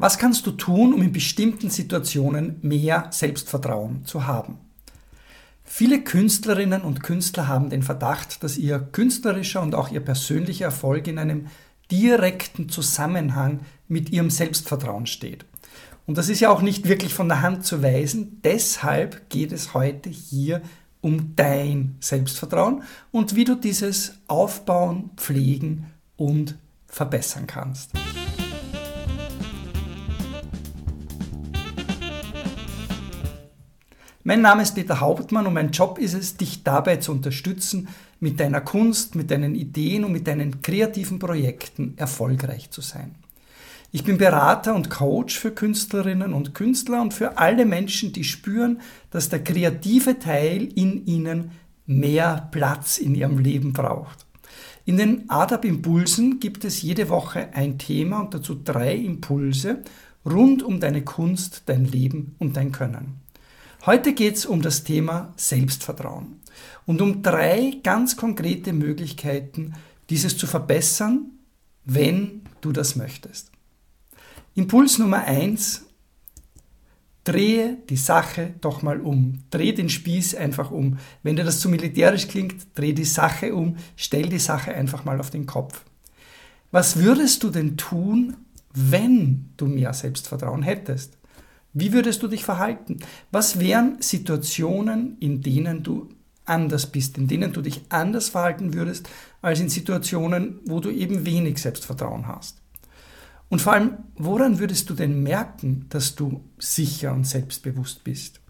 Was kannst du tun, um in bestimmten Situationen mehr Selbstvertrauen zu haben? Viele Künstlerinnen und Künstler haben den Verdacht, dass ihr künstlerischer und auch ihr persönlicher Erfolg in einem direkten Zusammenhang mit ihrem Selbstvertrauen steht. Und das ist ja auch nicht wirklich von der Hand zu weisen. Deshalb geht es heute hier um dein Selbstvertrauen und wie du dieses aufbauen, pflegen und verbessern kannst. Mein Name ist Peter Hauptmann und mein Job ist es, dich dabei zu unterstützen, mit deiner Kunst, mit deinen Ideen und mit deinen kreativen Projekten erfolgreich zu sein. Ich bin Berater und Coach für Künstlerinnen und Künstler und für alle Menschen, die spüren, dass der kreative Teil in ihnen mehr Platz in ihrem Leben braucht. In den ADAP Impulsen gibt es jede Woche ein Thema und dazu drei Impulse rund um deine Kunst, dein Leben und dein Können. Heute geht es um das Thema Selbstvertrauen und um drei ganz konkrete Möglichkeiten, dieses zu verbessern, wenn du das möchtest. Impuls Nummer eins: Drehe die Sache doch mal um. Dreh den Spieß einfach um. Wenn dir das zu militärisch klingt, dreh die Sache um, stell die Sache einfach mal auf den Kopf. Was würdest du denn tun, wenn du mehr Selbstvertrauen hättest? Wie würdest du dich verhalten? Was wären Situationen, in denen du anders bist, in denen du dich anders verhalten würdest, als in Situationen, wo du eben wenig Selbstvertrauen hast? Und vor allem, woran würdest du denn merken, dass du sicher und selbstbewusst bist?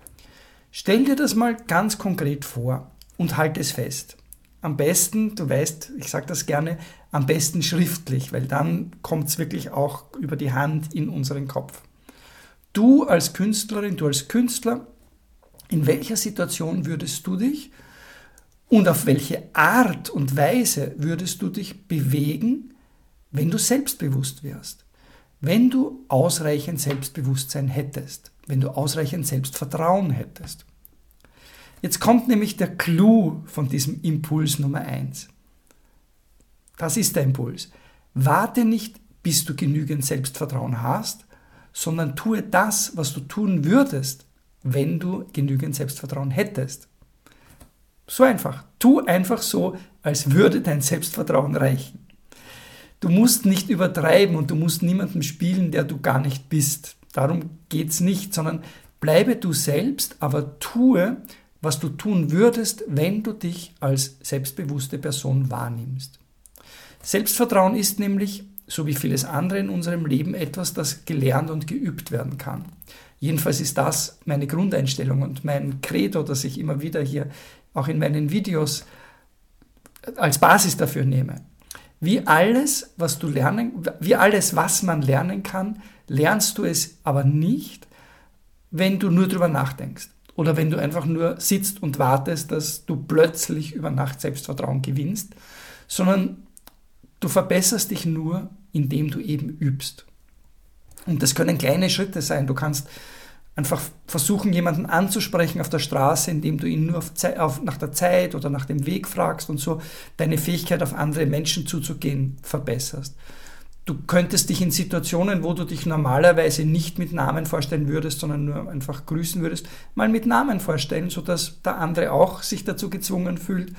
Stell dir das mal ganz konkret vor und halt es fest. Am besten, du weißt, ich sage das gerne, am besten schriftlich, weil dann kommt es wirklich auch über die Hand in unseren Kopf. Du als Künstlerin, du als Künstler, in welcher Situation würdest du dich und auf welche Art und Weise würdest du dich bewegen, wenn du selbstbewusst wärst? Wenn du ausreichend Selbstbewusstsein hättest, wenn du ausreichend Selbstvertrauen hättest. Jetzt kommt nämlich der Clou von diesem Impuls Nummer eins. Das ist der Impuls. Warte nicht, bis du genügend Selbstvertrauen hast, sondern tue das, was du tun würdest, wenn du genügend Selbstvertrauen hättest. So einfach. Tu einfach so, als würde dein Selbstvertrauen reichen. Du musst nicht übertreiben und du musst niemandem spielen, der du gar nicht bist. Darum geht es nicht, sondern bleibe du selbst, aber tue, was du tun würdest, wenn du dich als selbstbewusste Person wahrnimmst. Selbstvertrauen ist nämlich so wie vieles andere in unserem Leben, etwas, das gelernt und geübt werden kann. Jedenfalls ist das meine Grundeinstellung und mein Credo, das ich immer wieder hier auch in meinen Videos als Basis dafür nehme. Wie alles, was du lernen, wie alles, was man lernen kann, lernst du es aber nicht, wenn du nur drüber nachdenkst oder wenn du einfach nur sitzt und wartest, dass du plötzlich über Nacht Selbstvertrauen gewinnst, sondern du verbesserst dich nur, indem du eben übst. Und das können kleine Schritte sein. Du kannst einfach versuchen, jemanden anzusprechen auf der Straße, indem du ihn nur auf, auf, nach der Zeit oder nach dem Weg fragst und so deine Fähigkeit auf andere Menschen zuzugehen verbesserst. Du könntest dich in Situationen, wo du dich normalerweise nicht mit Namen vorstellen würdest, sondern nur einfach grüßen würdest, mal mit Namen vorstellen, sodass der andere auch sich dazu gezwungen fühlt,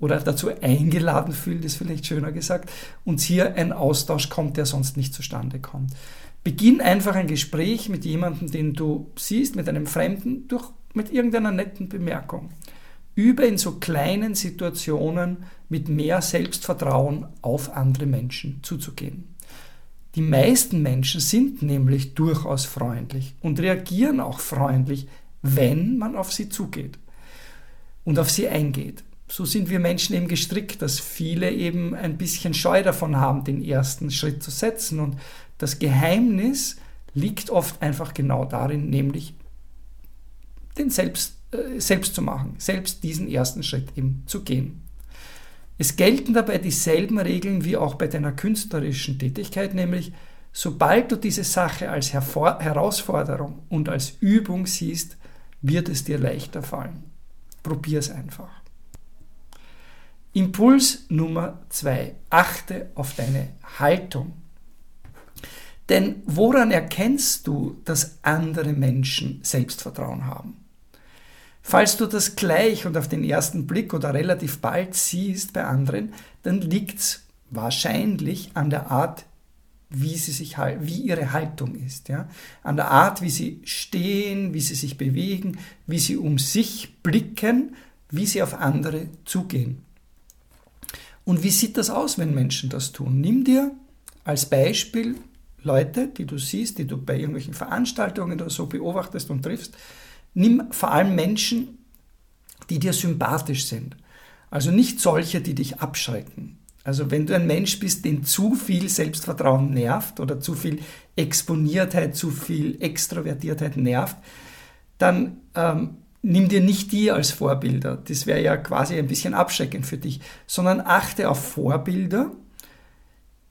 oder dazu eingeladen fühlt, ist vielleicht schöner gesagt, und hier ein Austausch kommt, der sonst nicht zustande kommt. Beginn einfach ein Gespräch mit jemandem, den du siehst, mit einem Fremden, durch, mit irgendeiner netten Bemerkung. Übe in so kleinen Situationen mit mehr Selbstvertrauen auf andere Menschen zuzugehen. Die meisten Menschen sind nämlich durchaus freundlich und reagieren auch freundlich, wenn man auf sie zugeht und auf sie eingeht so sind wir Menschen eben gestrickt, dass viele eben ein bisschen Scheu davon haben, den ersten Schritt zu setzen. Und das Geheimnis liegt oft einfach genau darin, nämlich den selbst, äh, selbst zu machen, selbst diesen ersten Schritt eben zu gehen. Es gelten dabei dieselben Regeln wie auch bei deiner künstlerischen Tätigkeit, nämlich sobald du diese Sache als Hervor Herausforderung und als Übung siehst, wird es dir leichter fallen. Probier es einfach. Impuls Nummer zwei. Achte auf deine Haltung. Denn woran erkennst du, dass andere Menschen Selbstvertrauen haben? Falls du das gleich und auf den ersten Blick oder relativ bald siehst bei anderen, dann liegt es wahrscheinlich an der Art, wie, sie sich, wie ihre Haltung ist. Ja? An der Art, wie sie stehen, wie sie sich bewegen, wie sie um sich blicken, wie sie auf andere zugehen. Und wie sieht das aus, wenn Menschen das tun? Nimm dir als Beispiel Leute, die du siehst, die du bei irgendwelchen Veranstaltungen oder so beobachtest und triffst. Nimm vor allem Menschen, die dir sympathisch sind. Also nicht solche, die dich abschrecken. Also wenn du ein Mensch bist, den zu viel Selbstvertrauen nervt oder zu viel Exponiertheit, zu viel Extrovertiertheit nervt, dann ähm, nimm dir nicht die als Vorbilder. Das wäre ja quasi ein bisschen abschreckend für dich, sondern achte auf Vorbilder,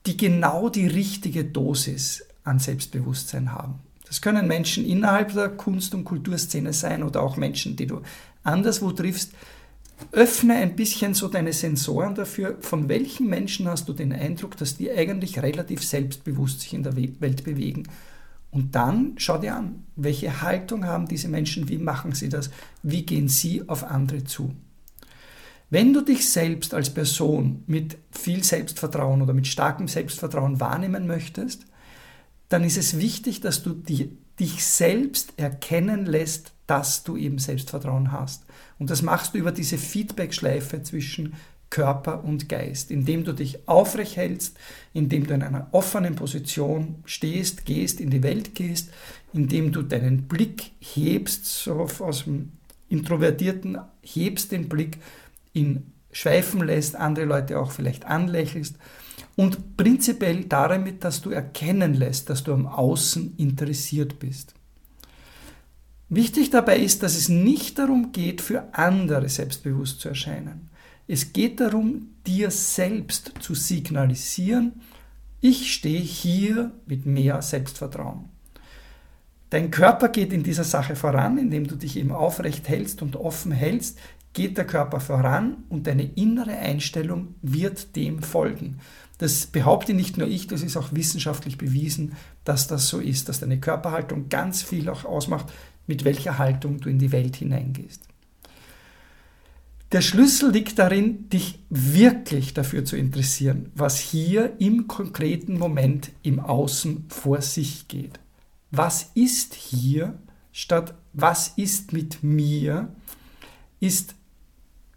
die genau die richtige Dosis an Selbstbewusstsein haben. Das können Menschen innerhalb der Kunst- und Kulturszene sein oder auch Menschen, die du anderswo triffst, öffne ein bisschen so deine Sensoren dafür, von welchen Menschen hast du den Eindruck, dass die eigentlich relativ selbstbewusst sich in der Welt bewegen. Und dann schau dir an, welche Haltung haben diese Menschen, wie machen sie das, wie gehen sie auf andere zu. Wenn du dich selbst als Person mit viel Selbstvertrauen oder mit starkem Selbstvertrauen wahrnehmen möchtest, dann ist es wichtig, dass du die, dich selbst erkennen lässt, dass du eben Selbstvertrauen hast. Und das machst du über diese Feedback-Schleife zwischen Körper und Geist, indem du dich aufrecht hältst, indem du in einer offenen Position stehst, gehst, in die Welt gehst, indem du deinen Blick hebst, so aus dem Introvertierten, hebst den Blick, ihn schweifen lässt, andere Leute auch vielleicht anlächelst und prinzipiell damit, dass du erkennen lässt, dass du am Außen interessiert bist. Wichtig dabei ist, dass es nicht darum geht, für andere selbstbewusst zu erscheinen. Es geht darum, dir selbst zu signalisieren, ich stehe hier mit mehr Selbstvertrauen. Dein Körper geht in dieser Sache voran, indem du dich eben aufrecht hältst und offen hältst, geht der Körper voran und deine innere Einstellung wird dem folgen. Das behaupte nicht nur ich, das ist auch wissenschaftlich bewiesen, dass das so ist, dass deine Körperhaltung ganz viel auch ausmacht, mit welcher Haltung du in die Welt hineingehst. Der Schlüssel liegt darin, dich wirklich dafür zu interessieren, was hier im konkreten Moment im Außen vor sich geht. Was ist hier statt was ist mit mir, ist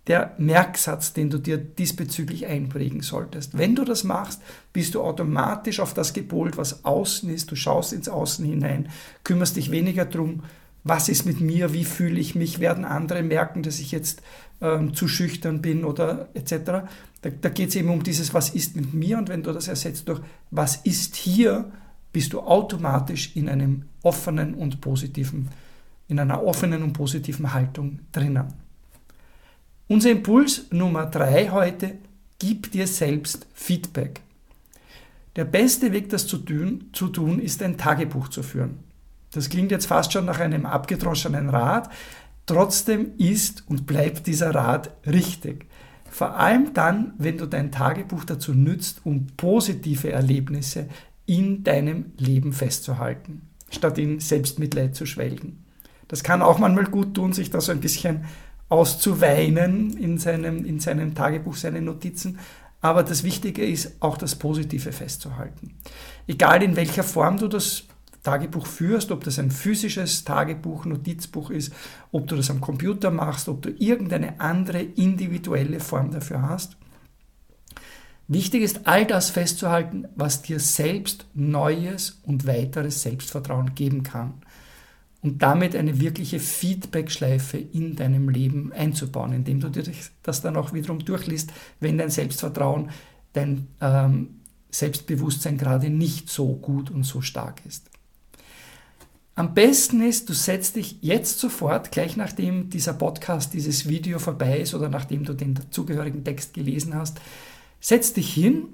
der Merksatz, den du dir diesbezüglich einprägen solltest. Wenn du das machst, bist du automatisch auf das gepolt, was außen ist. Du schaust ins Außen hinein, kümmerst dich weniger darum, was ist mit mir, wie fühle ich mich, werden andere merken, dass ich jetzt ähm, zu schüchtern bin oder etc. Da, da geht es eben um dieses, was ist mit mir und wenn du das ersetzt durch, was ist hier, bist du automatisch in einem offenen und positiven, in einer offenen und positiven Haltung drinnen. Unser Impuls Nummer drei heute, gib dir selbst Feedback. Der beste Weg, das zu tun, zu tun, ist ein Tagebuch zu führen. Das klingt jetzt fast schon nach einem abgedroschenen Rat. Trotzdem ist und bleibt dieser Rat richtig. Vor allem dann, wenn du dein Tagebuch dazu nützt, um positive Erlebnisse in deinem Leben festzuhalten, statt in Selbstmitleid zu schwelgen. Das kann auch manchmal gut tun, sich da so ein bisschen auszuweinen in seinem, in seinem Tagebuch, seine Notizen. Aber das Wichtige ist, auch das Positive festzuhalten. Egal in welcher Form du das Tagebuch führst, ob das ein physisches Tagebuch, Notizbuch ist, ob du das am Computer machst, ob du irgendeine andere individuelle Form dafür hast. Wichtig ist, all das festzuhalten, was dir selbst neues und weiteres Selbstvertrauen geben kann und damit eine wirkliche Feedback-Schleife in deinem Leben einzubauen, indem du dir das dann auch wiederum durchliest, wenn dein Selbstvertrauen, dein ähm, Selbstbewusstsein gerade nicht so gut und so stark ist. Am besten ist, du setzt dich jetzt sofort, gleich nachdem dieser Podcast, dieses Video vorbei ist oder nachdem du den dazugehörigen Text gelesen hast, setz dich hin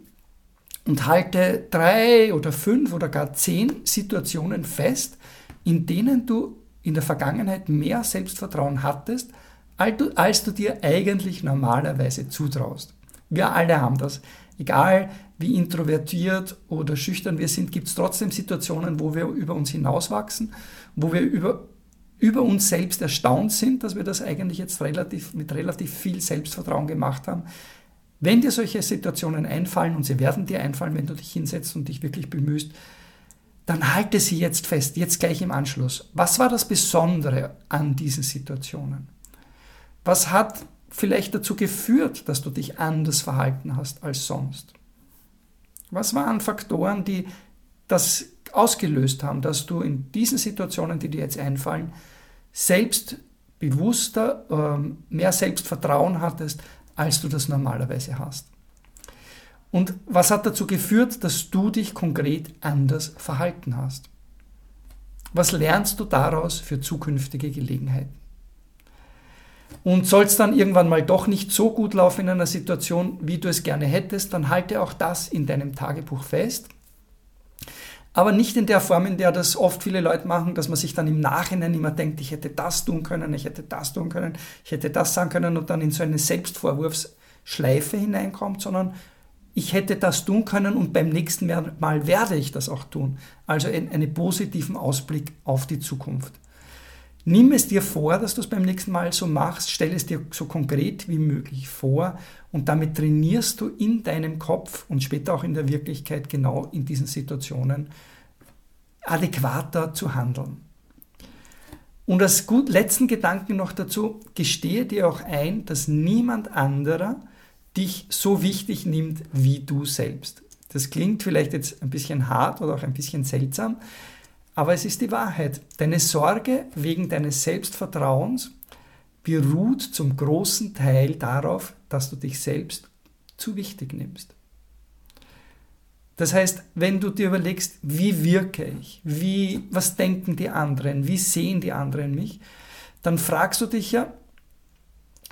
und halte drei oder fünf oder gar zehn Situationen fest, in denen du in der Vergangenheit mehr Selbstvertrauen hattest, als du, als du dir eigentlich normalerweise zutraust. Wir alle haben das. Egal wie introvertiert oder schüchtern wir sind, gibt es trotzdem Situationen, wo wir über uns hinauswachsen, wo wir über, über uns selbst erstaunt sind, dass wir das eigentlich jetzt relativ, mit relativ viel Selbstvertrauen gemacht haben. Wenn dir solche Situationen einfallen, und sie werden dir einfallen, wenn du dich hinsetzt und dich wirklich bemühst, dann halte sie jetzt fest, jetzt gleich im Anschluss. Was war das Besondere an diesen Situationen? Was hat vielleicht dazu geführt, dass du dich anders verhalten hast als sonst? Was waren Faktoren, die das ausgelöst haben, dass du in diesen Situationen, die dir jetzt einfallen, selbstbewusster, ähm, mehr Selbstvertrauen hattest, als du das normalerweise hast? Und was hat dazu geführt, dass du dich konkret anders verhalten hast? Was lernst du daraus für zukünftige Gelegenheiten? Und soll es dann irgendwann mal doch nicht so gut laufen in einer Situation, wie du es gerne hättest, dann halte auch das in deinem Tagebuch fest. Aber nicht in der Form, in der das oft viele Leute machen, dass man sich dann im Nachhinein immer denkt, ich hätte das tun können, ich hätte das tun können, ich hätte das sagen können und dann in so eine Selbstvorwurfsschleife hineinkommt, sondern ich hätte das tun können und beim nächsten Mal werde ich das auch tun. Also einen positiven Ausblick auf die Zukunft. Nimm es dir vor, dass du es beim nächsten Mal so machst, stell es dir so konkret wie möglich vor und damit trainierst du in deinem Kopf und später auch in der Wirklichkeit genau in diesen Situationen adäquater zu handeln. Und als gut, letzten Gedanken noch dazu, gestehe dir auch ein, dass niemand anderer dich so wichtig nimmt wie du selbst. Das klingt vielleicht jetzt ein bisschen hart oder auch ein bisschen seltsam, aber es ist die Wahrheit. Deine Sorge wegen deines Selbstvertrauens beruht zum großen Teil darauf, dass du dich selbst zu wichtig nimmst. Das heißt, wenn du dir überlegst, wie wirke ich, wie, was denken die anderen, wie sehen die anderen mich, dann fragst du dich ja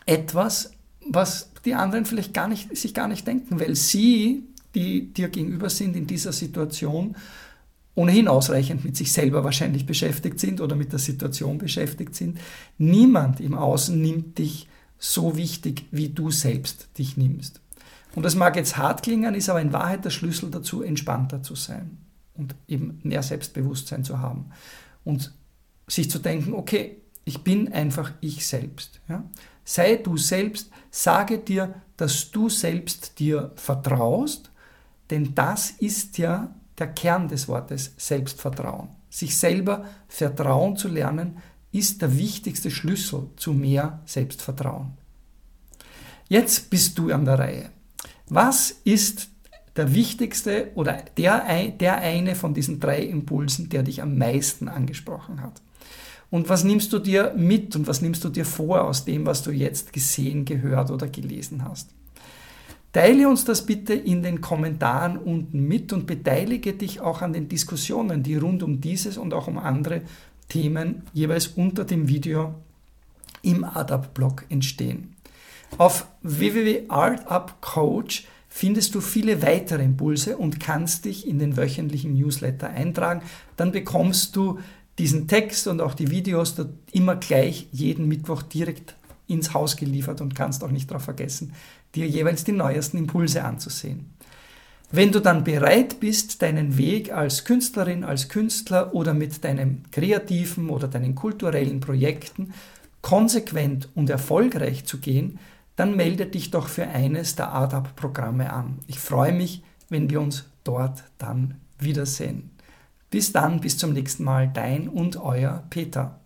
etwas, was die anderen vielleicht gar nicht, sich gar nicht denken, weil sie, die dir gegenüber sind in dieser Situation, ohnehin ausreichend mit sich selber wahrscheinlich beschäftigt sind oder mit der Situation beschäftigt sind. Niemand im Außen nimmt dich so wichtig, wie du selbst dich nimmst. Und das mag jetzt hart klingen, ist aber in Wahrheit der Schlüssel dazu, entspannter zu sein und eben mehr Selbstbewusstsein zu haben. Und sich zu denken, okay, ich bin einfach ich selbst. Ja? Sei du selbst, sage dir, dass du selbst dir vertraust, denn das ist ja der Kern des Wortes Selbstvertrauen. Sich selber vertrauen zu lernen, ist der wichtigste Schlüssel zu mehr Selbstvertrauen. Jetzt bist du an der Reihe. Was ist der wichtigste oder der, der eine von diesen drei Impulsen, der dich am meisten angesprochen hat? Und was nimmst du dir mit und was nimmst du dir vor aus dem, was du jetzt gesehen, gehört oder gelesen hast? Teile uns das bitte in den Kommentaren unten mit und beteilige dich auch an den Diskussionen, die rund um dieses und auch um andere Themen jeweils unter dem Video im ADAP-Blog entstehen. Auf www.artupcoach findest du viele weitere Impulse und kannst dich in den wöchentlichen Newsletter eintragen. Dann bekommst du diesen Text und auch die Videos immer gleich jeden Mittwoch direkt ins Haus geliefert und kannst auch nicht darauf vergessen, dir jeweils die neuesten Impulse anzusehen. Wenn du dann bereit bist, deinen Weg als Künstlerin, als Künstler oder mit deinen kreativen oder deinen kulturellen Projekten konsequent und erfolgreich zu gehen, dann melde dich doch für eines der ADAP-Programme an. Ich freue mich, wenn wir uns dort dann wiedersehen. Bis dann, bis zum nächsten Mal, dein und euer Peter.